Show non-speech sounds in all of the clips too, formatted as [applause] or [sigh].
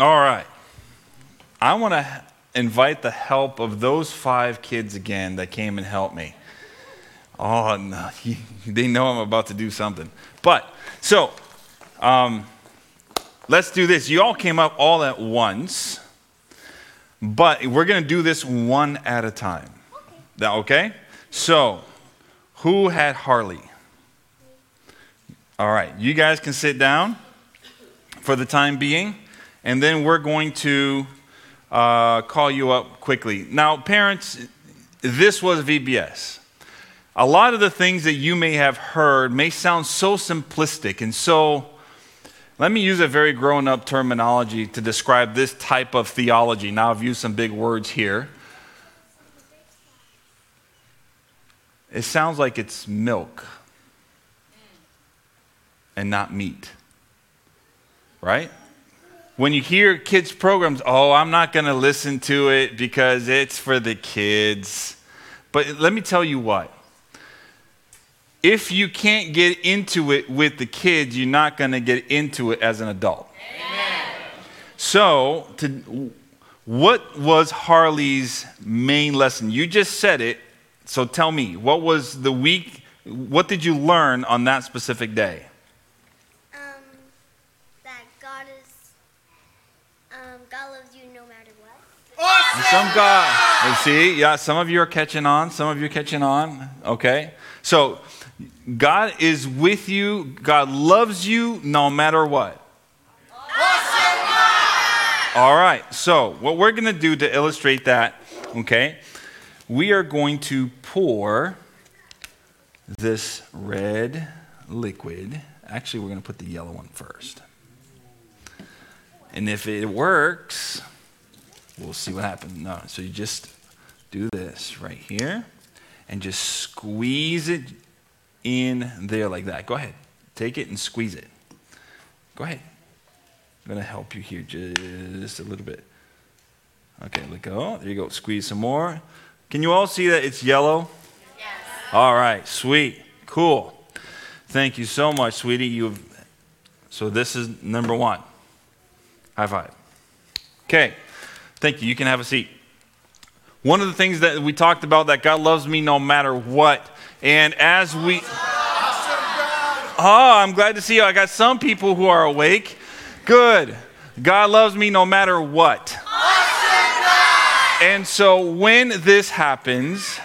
All right. I want to invite the help of those five kids again that came and helped me. Oh, no. [laughs] they know I'm about to do something. But, so, um, let's do this. You all came up all at once, but we're going to do this one at a time. That okay? So, who had Harley? All right, you guys can sit down for the time being, and then we're going to uh, call you up quickly. Now, parents, this was VBS. A lot of the things that you may have heard may sound so simplistic and so, let me use a very grown up terminology to describe this type of theology. Now, I've used some big words here. It sounds like it's milk and not meat. Right? When you hear kids' programs, oh, I'm not going to listen to it because it's for the kids. But let me tell you what. If you can't get into it with the kids, you're not going to get into it as an adult. Amen. So, to, what was Harley's main lesson? You just said it so tell me, what was the week, what did you learn on that specific day? Um, that God is, um, God loves you no matter Some God, you see, yeah, some of you are catching on, some of you are catching on, okay? So, God is with you, God loves you no matter what. Awesome! All right, so what we're going to do to illustrate that, okay? we are going to pour this red liquid. Actually, we're going to put the yellow one first. And if it works, we'll see what happens. No, so you just do this right here and just squeeze it in there like that. Go ahead. Take it and squeeze it. Go ahead. I'm going to help you here just a little bit. Okay, let go. There you go. Squeeze some more. Can you all see that it's yellow? Yes. All right, sweet, cool. Thank you so much, sweetie. You've so this is number one. High five. Okay, thank you. You can have a seat. One of the things that we talked about that God loves me no matter what, and as we. Oh, I'm glad to see you. I got some people who are awake. Good. God loves me no matter what. And so when this happens,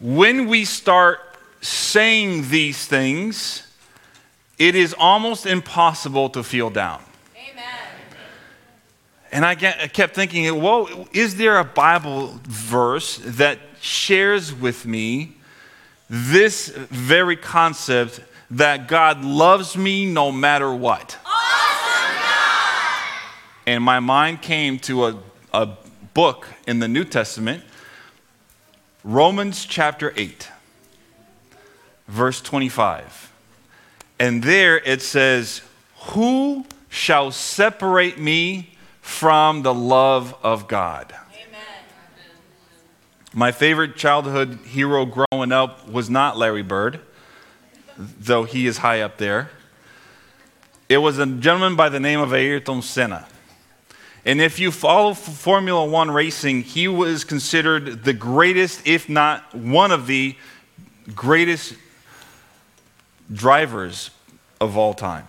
when we start saying these things, it is almost impossible to feel down. And I, kept thinking, well, is there a Bible verse that shares with me this very concept that God loves me no matter what? Awesome and my mind came to a, a book in the New Testament, Romans chapter 8, verse 25. And there it says, Who shall separate me from the love of God? Amen. My favorite childhood hero growing up was not Larry Bird, though he is high up there. It was a gentleman by the name of Ayrton Senna. And if you follow Formula One racing, he was considered the greatest, if not one of the greatest drivers of all time.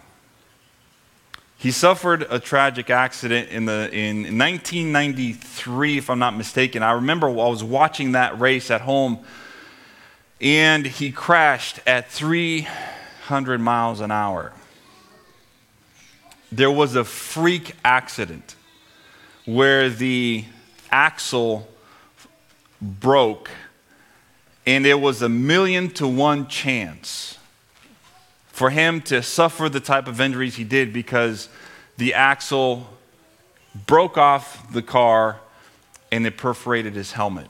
He suffered a tragic accident in, the, in 1993, if I'm not mistaken. I remember I was watching that race at home, and he crashed at 300 miles an hour. There was a freak accident where the axle broke, and it was a million to one chance for him to suffer the type of injuries he did because the axle broke off the car and it perforated his helmet.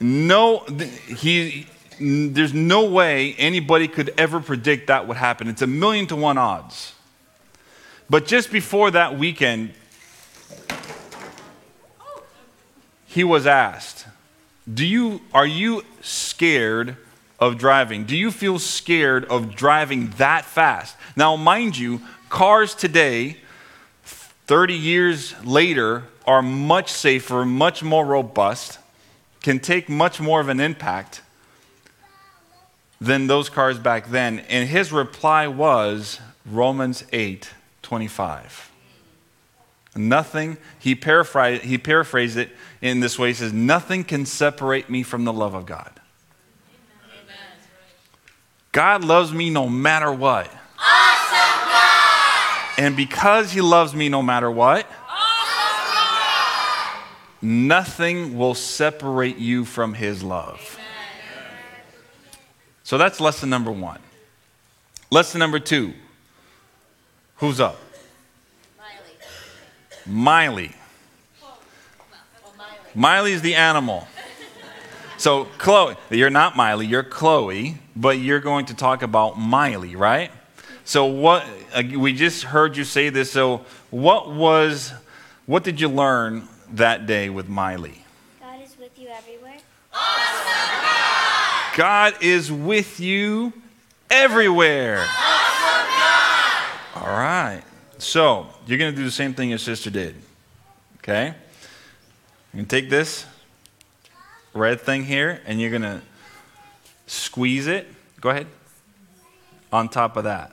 No, he, there's no way anybody could ever predict that would happen. It's a million to one odds. But just before that weekend, he was asked, Do you, Are you scared of driving? Do you feel scared of driving that fast? Now, mind you, cars today, 30 years later are much safer, much more robust, can take much more of an impact than those cars back then. And his reply was Romans 8 25. Nothing, he paraphrased, he paraphrased it in this way. He says, Nothing can separate me from the love of God. God loves me no matter what. Awesome God! And because he loves me no matter what, Awesome God! nothing will separate you from his love. So that's lesson number one. Lesson number two. Who's up? Miley. Miley Miley's the animal. So, Chloe, you're not Miley, you're Chloe, but you're going to talk about Miley, right? So, what uh, we just heard you say this. So, what was, what did you learn that day with Miley? God is with you everywhere. Awesome God is with you everywhere. Awesome God. All right. So, you're going to do the same thing your sister did. Okay? You can take this red thing here and you're going to squeeze it. Go ahead. On top of that.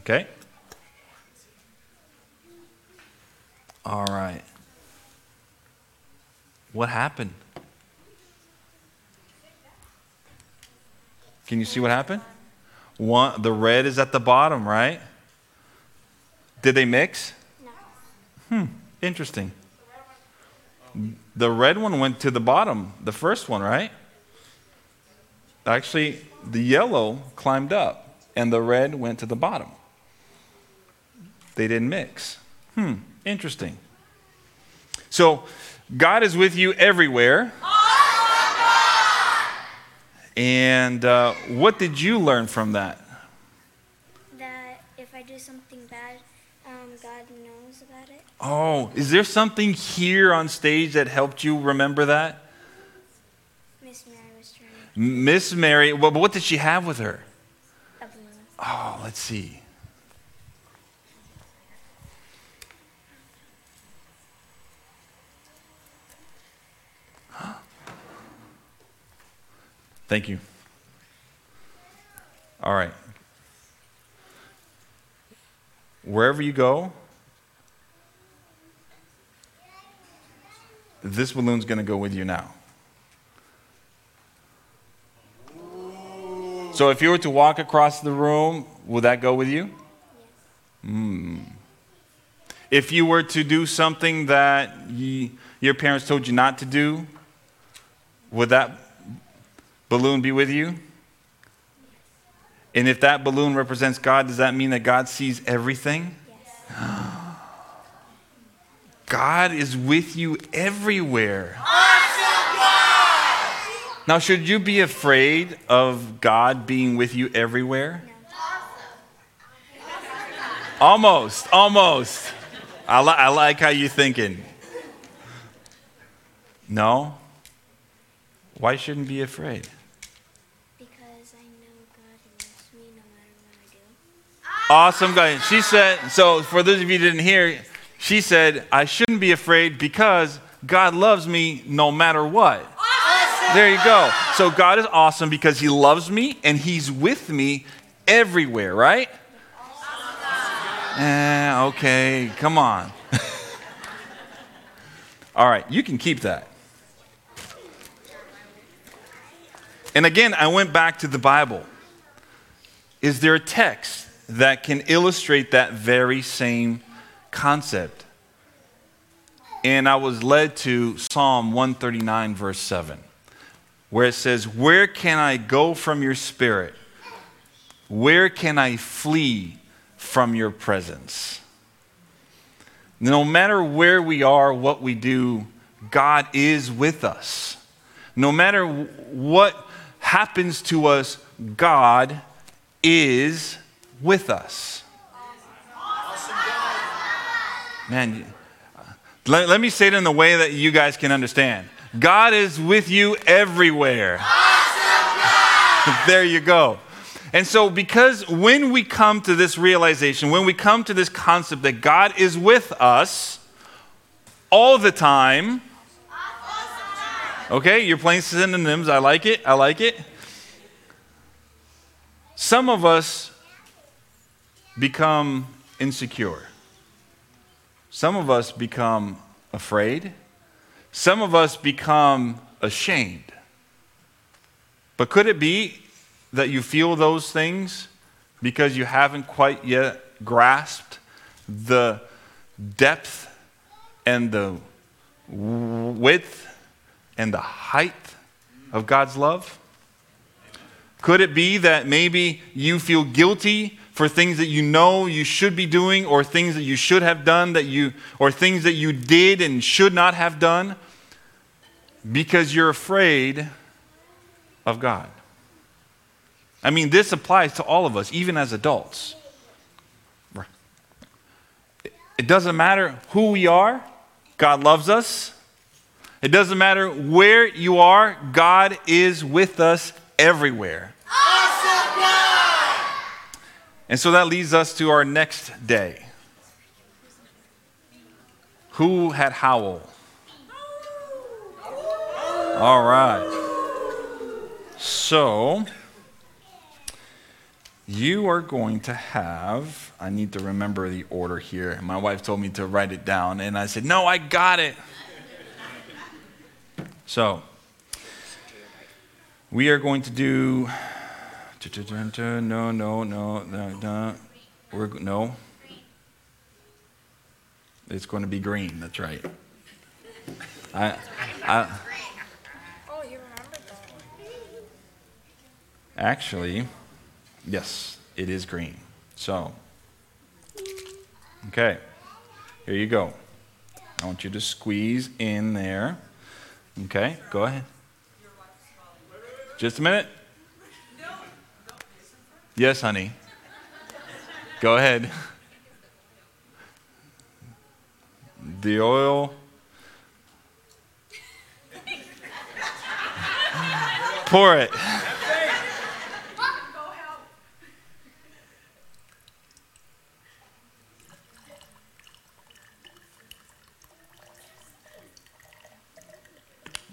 Okay? All right. What happened? Can you see what happened? One, the red is at the bottom, right? Did they mix? No. Hmm, interesting. The red one went to the bottom, the first one, right? Actually, the yellow climbed up, and the red went to the bottom. They didn't mix. Hmm, interesting. So, God is with you everywhere. And uh, what did you learn from that? That if I do something bad, um, God knows about it. Oh, is there something here on stage that helped you remember that? Miss Mary was trying Miss Mary, well, but what did she have with her? a balloon. Oh, let's see. [gasps] Thank you. All right. Wherever you go, this balloon's going to go with you now. So if you were to walk across the room, would that go with you? Hmm. If you were to do something that ye, your parents told you not to do, would that balloon be with you? And if that balloon represents God, does that mean that God sees everything? Yes. [gasps] God is with you everywhere. Awesome God! Now, should you be afraid of God being with you everywhere? Awesome. Almost, almost. I, li- I like how you're thinking. No? Why shouldn't be afraid? Because I know God loves me no matter what I do. Awesome guy. She said, so for those of you who didn't hear, she said, I shouldn't be afraid because God loves me no matter what. Awesome! There you go. So God is awesome because He loves me and He's with me everywhere, right? Eh, okay, come on. [laughs] All right, you can keep that. And again, I went back to the Bible. Is there a text that can illustrate that very same concept? And I was led to Psalm 139, verse 7, where it says, Where can I go from your spirit? Where can I flee from your presence? No matter where we are, what we do, God is with us. No matter what happens to us, God is with us. Man, let, let me say it in the way that you guys can understand. God is with you everywhere. Awesome [laughs] there you go. And so, because when we come to this realization, when we come to this concept that God is with us all the time, okay, you're playing synonyms. I like it. I like it. Some of us become insecure. Some of us become afraid. Some of us become ashamed. But could it be that you feel those things because you haven't quite yet grasped the depth and the width and the height of God's love? Could it be that maybe you feel guilty for things that you know you should be doing or things that you should have done that you or things that you did and should not have done because you're afraid of God? I mean, this applies to all of us, even as adults. It doesn't matter who we are, God loves us. It doesn't matter where you are, God is with us everywhere. And so that leads us to our next day. Who had Howl? All right. So, you are going to have, I need to remember the order here. My wife told me to write it down, and I said, No, I got it. So, we are going to do. No, no, no, no. We're, no. It's going to be green. That's right. I, I, Oh, you remembered that. actually, yes, it is green. So, okay, here you go. I want you to squeeze in there. Okay, go ahead. Just a minute. Yes, honey. Go ahead. The oil. Pour it.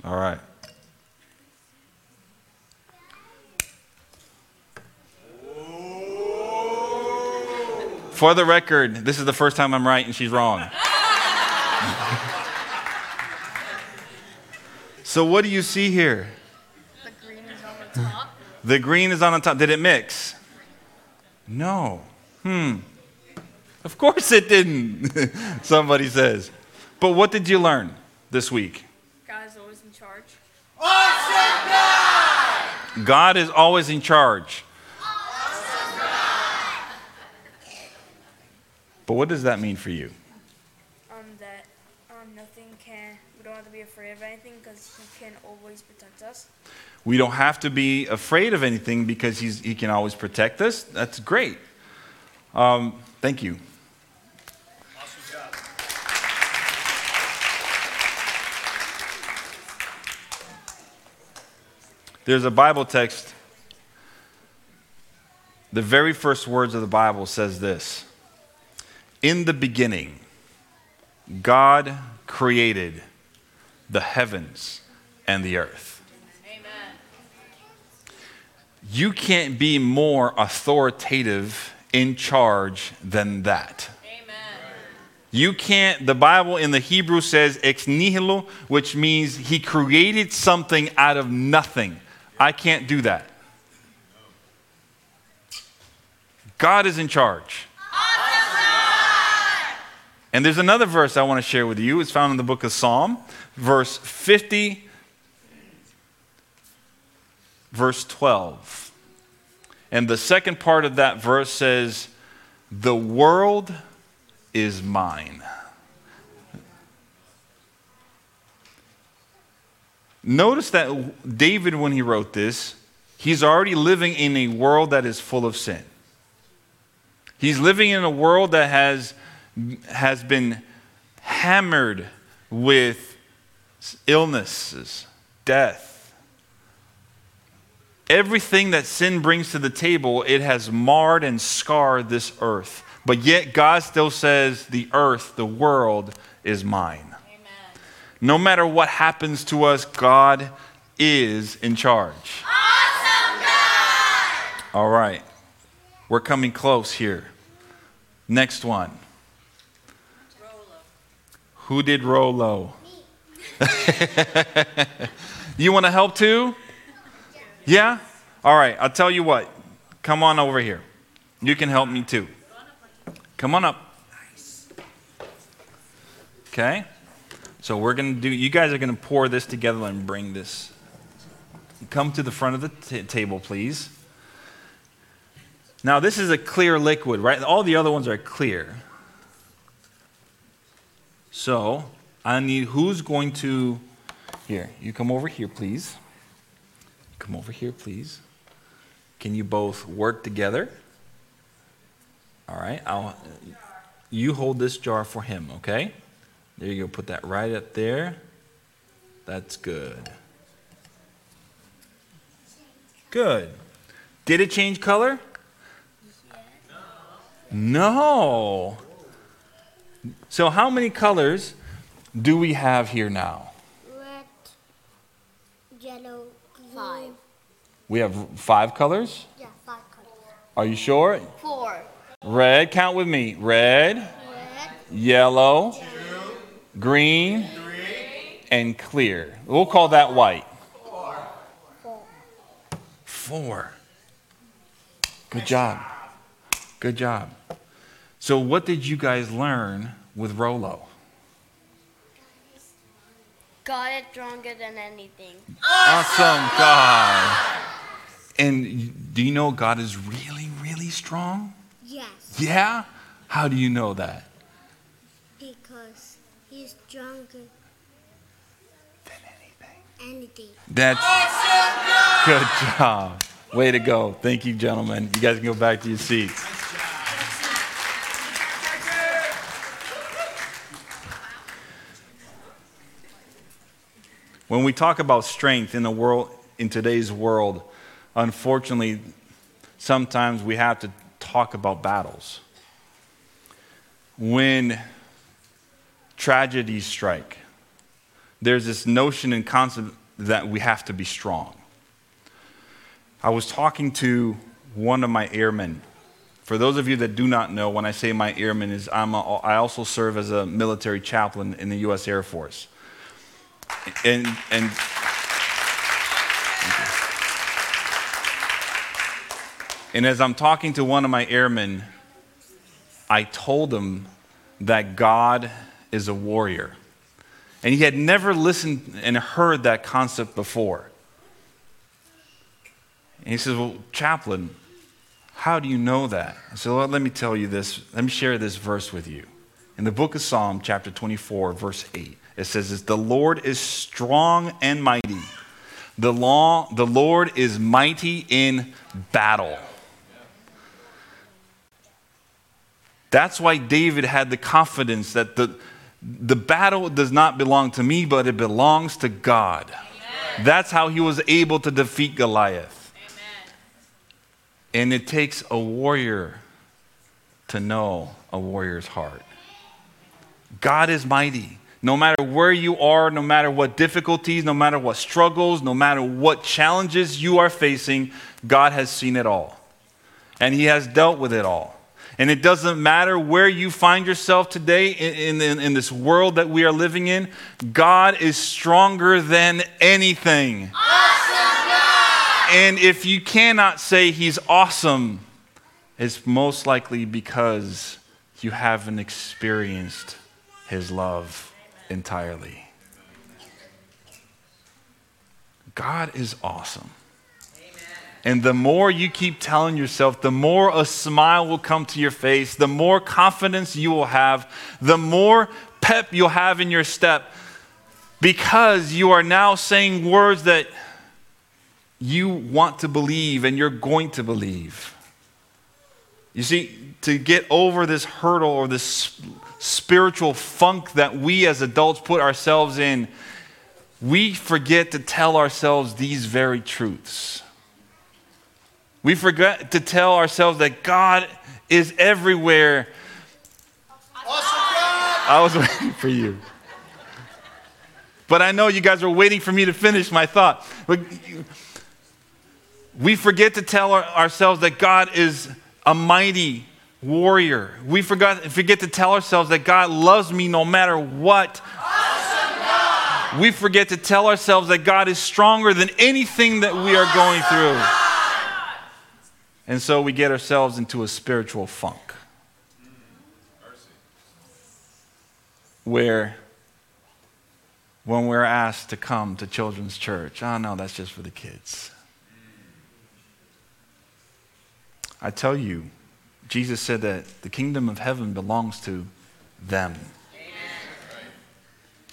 All right. For the record, this is the first time I'm right and she's wrong. so, what do you see here? The green is on the top. The green is on the top. Did it mix? No. Hmm. Of course it didn't, [laughs] somebody says. But what did you learn this week? God's always in charge. Awesome God! God is always in charge. But what does that mean for you? Um, that um, nothing can. We don't have to be afraid of anything because He can always protect us. We don't have to be afraid of anything because he's, he can always protect us. That's great. Um, thank you. There's a Bible text. The very first words of the Bible says this. In the beginning, God created the heavens and the earth. You can't be more authoritative in charge than that. You can't, the Bible in the Hebrew says ex nihilo, which means he created something out of nothing. I can't do that. God is in charge. And there's another verse I want to share with you. It's found in the book of Psalm, verse 50, verse 12. And the second part of that verse says, The world is mine. Notice that David, when he wrote this, he's already living in a world that is full of sin. He's living in a world that has, has been hammered with illnesses, death. everything that sin brings to the table, it has marred and scarred this earth. But yet, God still says, the earth, the world, is mine. Amen. No matter what happens to us, God is in charge. Awesome God! All right. We're coming close here. Next one. Who did Rolo? [laughs] you want to help too? Yeah? All right, I'll tell you what. Come on over here. You can help me too. Come on up. Okay? So we're going to do, you guys are going to pour this together and bring this. Come to the front of the t- table, please. Now, this is a clear liquid, right? All the other ones are clear. So, I need who's going to. Here, you come over here, please. Come over here, please. Can you both work together? All right. I'll, you hold this jar for him, okay? There you go. Put that right up there. That's good. Good. Did it change color? No. So, how many colors do we have here now? Red, yellow, five. We have five colors? Yeah, five colors. Are you sure? Four. Red, count with me. Red, Red, yellow, green, and clear. We'll call that white. four. Four. Good job. Good job. So, what did you guys learn with Rolo? God is stronger than anything. Awesome, God. And do you know God is really, really strong? Yes, Yeah? How do you know that? because he's stronger Than anything. anything. That's good job. Way to go. Thank you, gentlemen. You guys can go back to your seats. When we talk about strength in the world in today's world, unfortunately, sometimes we have to talk about battles. When tragedies strike, there's this notion and concept that we have to be strong. I was talking to one of my airmen. For those of you that do not know, when I say my airman is I'm a, I also serve as a military chaplain in the U.S. Air Force. And, and and as I'm talking to one of my airmen, I told him that God is a warrior. And he had never listened and heard that concept before. And he says, Well, chaplain, how do you know that? I said, Well, let me tell you this. Let me share this verse with you. In the book of Psalm, chapter 24, verse 8, it says, this, The Lord is strong and mighty. The, law, the Lord is mighty in battle. That's why David had the confidence that the, the battle does not belong to me, but it belongs to God. Amen. That's how he was able to defeat Goliath. Amen. And it takes a warrior to know a warrior's heart. God is mighty. No matter where you are, no matter what difficulties, no matter what struggles, no matter what challenges you are facing, God has seen it all. And He has dealt with it all. And it doesn't matter where you find yourself today in, in, in, this world that we are living in, God is stronger than anything. Awesome God! and if you cannot say He's awesome, it's most likely because you haven't experienced His love entirely. God is awesome. And the more you keep telling yourself, the more a smile will come to your face, the more confidence you will have, the more pep you'll have in your step, because you are now saying words that you want to believe and you're going to believe. You see, to get over this hurdle or this spiritual funk that we as adults put ourselves in, we forget to tell ourselves these very truths. We forget to tell ourselves that God is everywhere. Awesome. I was waiting for you. But I know you guys were waiting for me to finish my thought. But we forget to tell ourselves that God is a mighty warrior. We forgot, forget to tell ourselves that God loves me no matter what. Awesome We forget to tell ourselves that God is stronger than anything that we are going through. And so we get ourselves into a spiritual funk where when we're asked to come to children's church, oh no, that's just for the kids. I tell you, Jesus said that the kingdom of heaven belongs to them.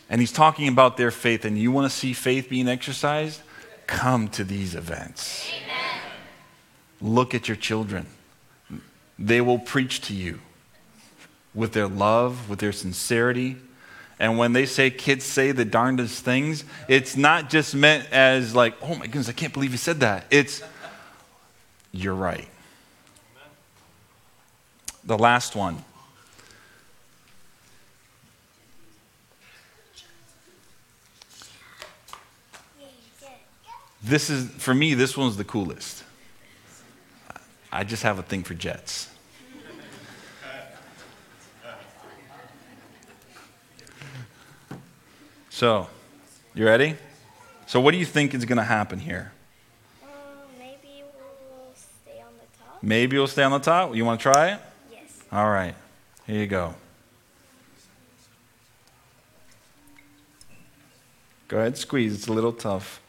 And he's talking about their faith, and you want to see faith being exercised? Come to these events. Look at your children. They will preach to you with their love, with their sincerity. And when they say kids say the darndest things, it's not just meant as like, oh my goodness, I can't believe you said that. It's, you're right. The last one. This is, for me, this one's the coolest. I just have a thing for jets. So, you ready? So, what do you think is going to happen here? Um, maybe we'll stay on the top. Maybe we'll stay on the top. You want to try it? All right. Here you go. Go ahead, squeeze. It's a little tough.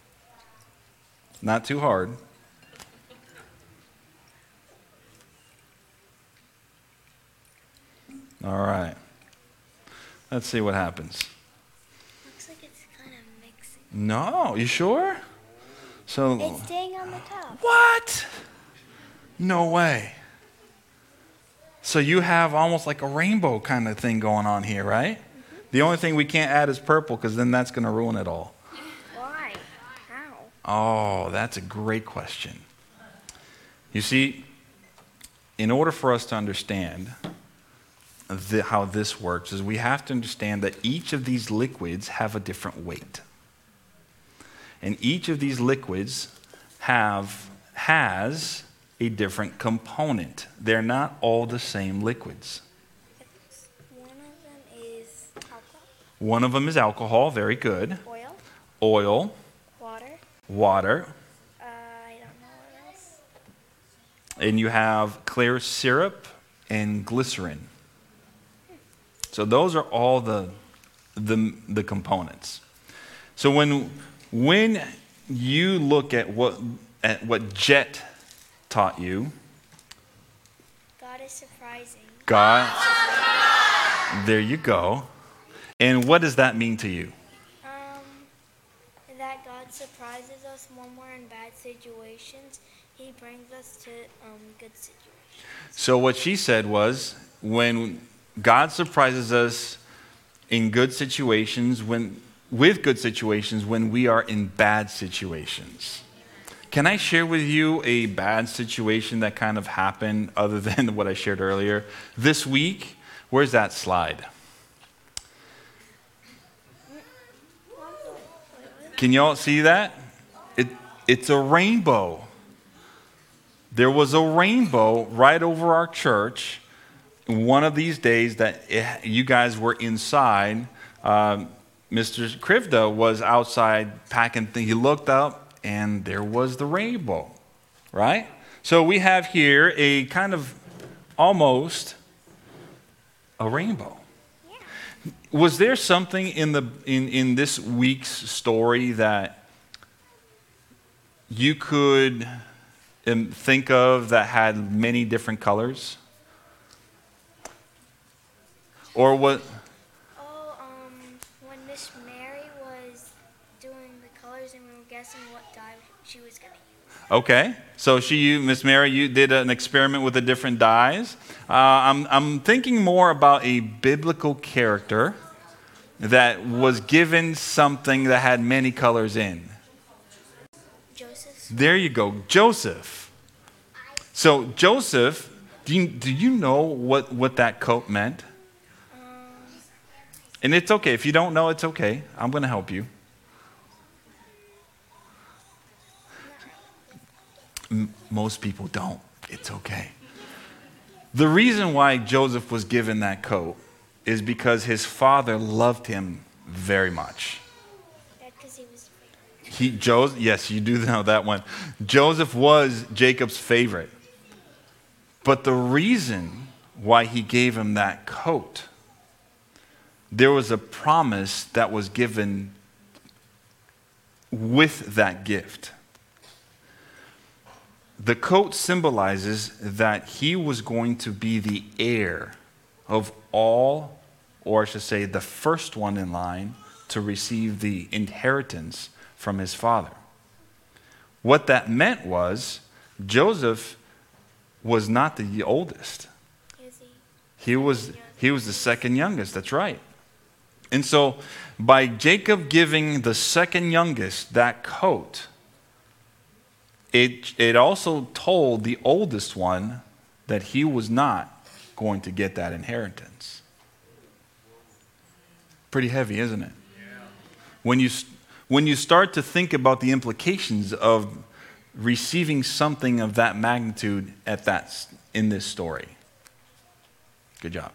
Not too hard. All right. Let's see what happens. Looks like it's kind of mixing. No, you sure? So It's staying on the top. What? No way. So you have almost like a rainbow kind of thing going on here, right? Mm-hmm. The only thing we can't add is purple because then that's going to ruin it all. Why? How? Oh, that's a great question. You see, in order for us to understand the, how this works, is we have to understand that each of these liquids have a different weight, and each of these liquids have has a different component. They're not all the same liquids. One of them is alcohol, One of them is alcohol, very good. oil, Oil, water. water, Uh, I don't know what else. and you have clear syrup and glycerin. So those are all the, the, the components. So when, when you look at what, at what Jet taught you, God is surprising. God, there you go. And what does that mean to you? Um, that God surprises us when we're in bad situations. He brings us to um, good situations. So what she said was when God surprises us in good situations, when with good situations when we are in bad situations. Can I share with you a bad situation that kind of happened [laughs] other than what I shared earlier? This week, where's that slide? Can y'all see that? It, it's a rainbow. There was a rainbow right over our church one of these days that it, you guys were inside. Um, Mr. Krivda was outside packing things. He looked up and there was the rainbow, right? So we have here a kind of almost a rainbow. Was there something in, the, in, in this week's story that you could um, think of that had many different colors? Or what? Oh, um, when Miss Mary was doing the colors and we were guessing what dye she was going to use. Okay. So she, you, Miss Mary, you did an experiment with the different dyes. Uh, I'm, I'm thinking more about a biblical character that was given something that had many colors in. Joseph. There you go, Joseph. So, Joseph, do you, do you know what, what that coat meant? And it's okay. If you don't know, it's okay. I'm going to help you. M- most people don't. It's okay. The reason why Joseph was given that coat is because his father loved him very much. Yeah, because he was afraid. He, Joseph, yes, you do know that one. Joseph was Jacob's favorite. But the reason why he gave him that coat, there was a promise that was given with that gift. The coat symbolizes that he was going to be the heir of all, or I should say, the first one in line to receive the inheritance from his father. What that meant was Joseph was not the oldest. He? He was, he was the second youngest, that's right. And so, by Jacob giving the second youngest that coat, it, it also told the oldest one that he was not going to get that inheritance. Pretty heavy, isn't it? When you, when you start to think about the implications of receiving something of that magnitude at that, in this story. Good job.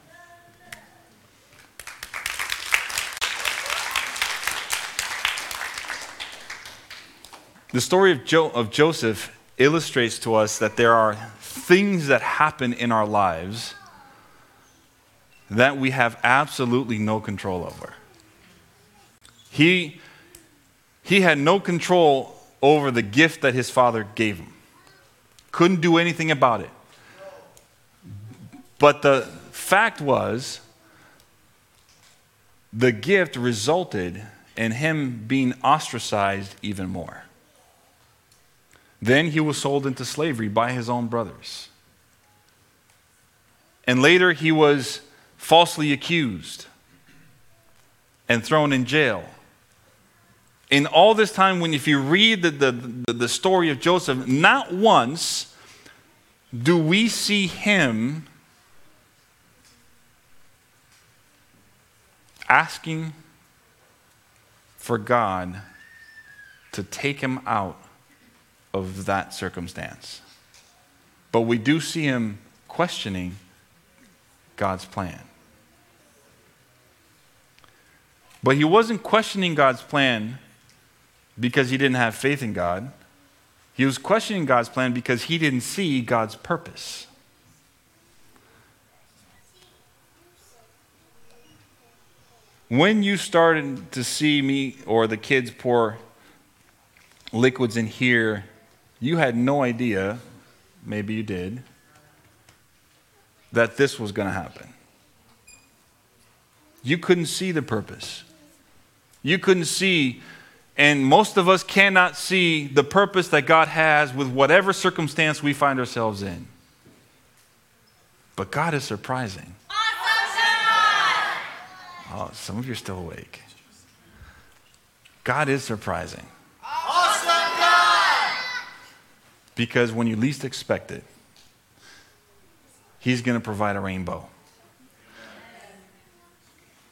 The story of, jo- of Joseph illustrates to us that there are things that happen in our lives that we have absolutely no control over. He, he had no control over the gift that his father gave him, couldn't do anything about it. But the fact was, the gift resulted in him being ostracized even more. Then he was sold into slavery by his own brothers. And later he was falsely accused and thrown in jail. In all this time, when if you read the, the, the, story of Joseph, not once do we see him asking for God to take him out of that circumstance. But we do see him questioning God's plan. But he wasn't questioning God's plan because he didn't have faith in God. He was questioning God's plan because he didn't see God's purpose. When you started to see me or the kids pour liquids in here, you had no idea, maybe you did, that this was going to happen. You couldn't see the purpose. You couldn't see, and most of us cannot see the purpose that God has with whatever circumstance we find ourselves in. But God is surprising. Oh, some of you are still awake. God is surprising. Awesome God! Because when you least expect it, He's going to provide a rainbow.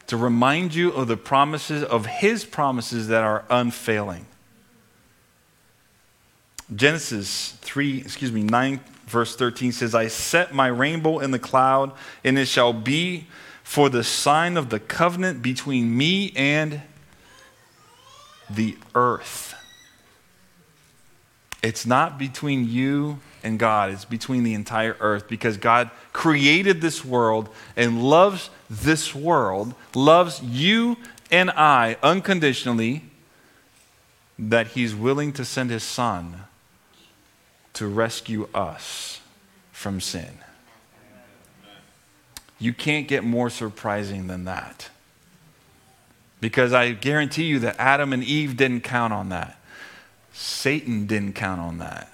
To remind you of the promises, of His promises that are unfailing. Genesis 3, excuse me, 9, verse 13 says, I set my rainbow in the cloud, and it shall be for the sign of the covenant between me and the earth. It's not between you and God, it's between the entire earth because God created this world and loves this world, loves you and I unconditionally, that He's willing to send His Son to rescue us from sin. You can't get more surprising than that. Because I guarantee you that Adam and Eve didn't count on that. Satan didn't count on that.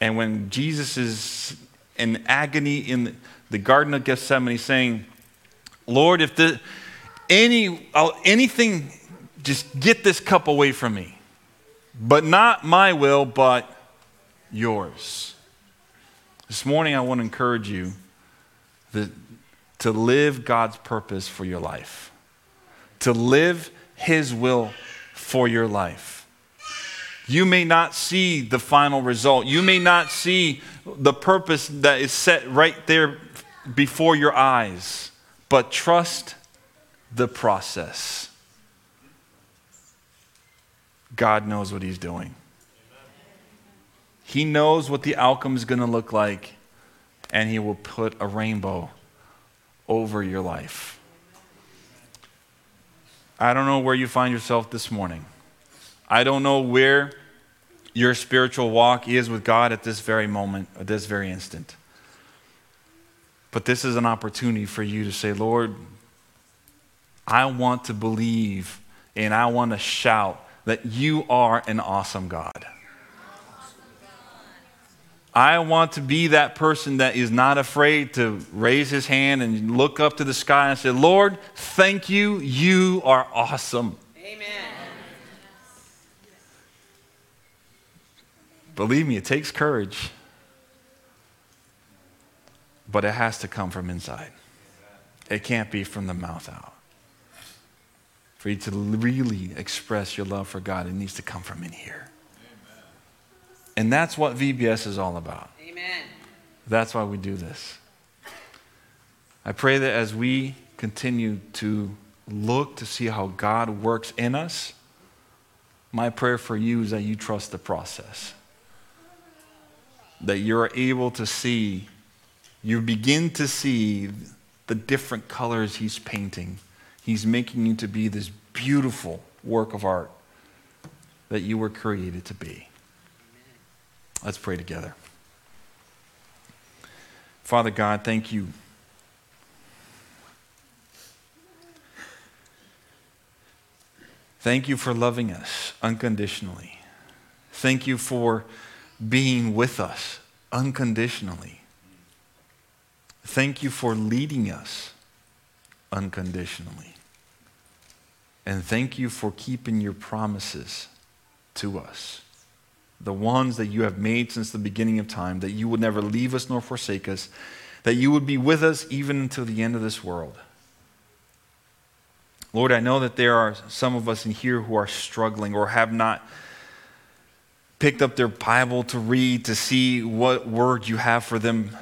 And when Jesus is in agony in the Garden of Gethsemane saying, Lord, if the, any, anything, just get this cup away from me. But not my will, but yours. This morning, I want to encourage you that, to live God's purpose for your life, to live His will for your life. You may not see the final result. You may not see the purpose that is set right there before your eyes, but trust the process. God knows what He's doing. He knows what the outcome is going to look like, and He will put a rainbow over your life. I don't know where you find yourself this morning. I don't know where your spiritual walk is with God at this very moment, at this very instant. But this is an opportunity for you to say, Lord, I want to believe and I want to shout that you are an awesome God. I want to be that person that is not afraid to raise his hand and look up to the sky and say, Lord, thank you. You are awesome. Amen. Believe me, it takes courage, but it has to come from inside. It can't be from the mouth out. For you to really express your love for God, it needs to come from in here. And that's what VBS is all about. Amen. That's why we do this. I pray that as we continue to look to see how God works in us, my prayer for you is that you trust the process. That you're able to see, you begin to see the different colors He's painting. He's making you to be this beautiful work of art that you were created to be. Let's pray together. Father God, thank you. Thank you for loving us unconditionally. Thank you for being with us unconditionally. Thank you for leading us unconditionally. And thank you for keeping your promises to us the ones that you have made since the beginning of time, that you would never leave us nor forsake us, that you would be with us even until the end of this world. Lord, I know that there are some of us in here who are struggling or have not picked up their Bible to read to see what word you have for them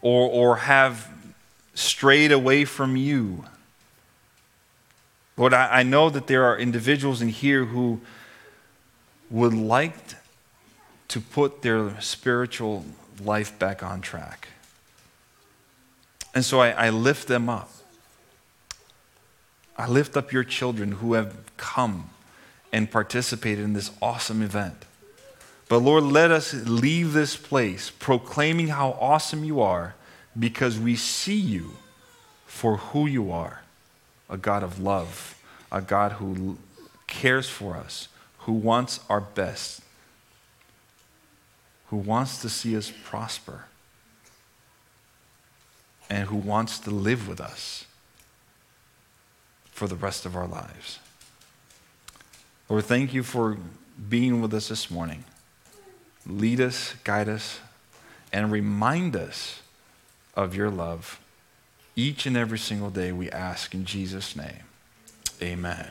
or, or have strayed away from you. Lord, I, I know that there are individuals in here who would like to put their spiritual life back on track. And so I, I, lift them up. I lift up your children who have come and participated in this awesome event. But Lord, let us leave this place proclaiming how awesome you are because we see you for who you are a God of love, a God who cares for us, who wants our best, who wants to see us prosper, and who wants to live with us for the rest of our lives. Lord, thank you for being with us this morning. Lead us, guide us, and remind us of your love each and every single day we ask in Jesus' name. Amen.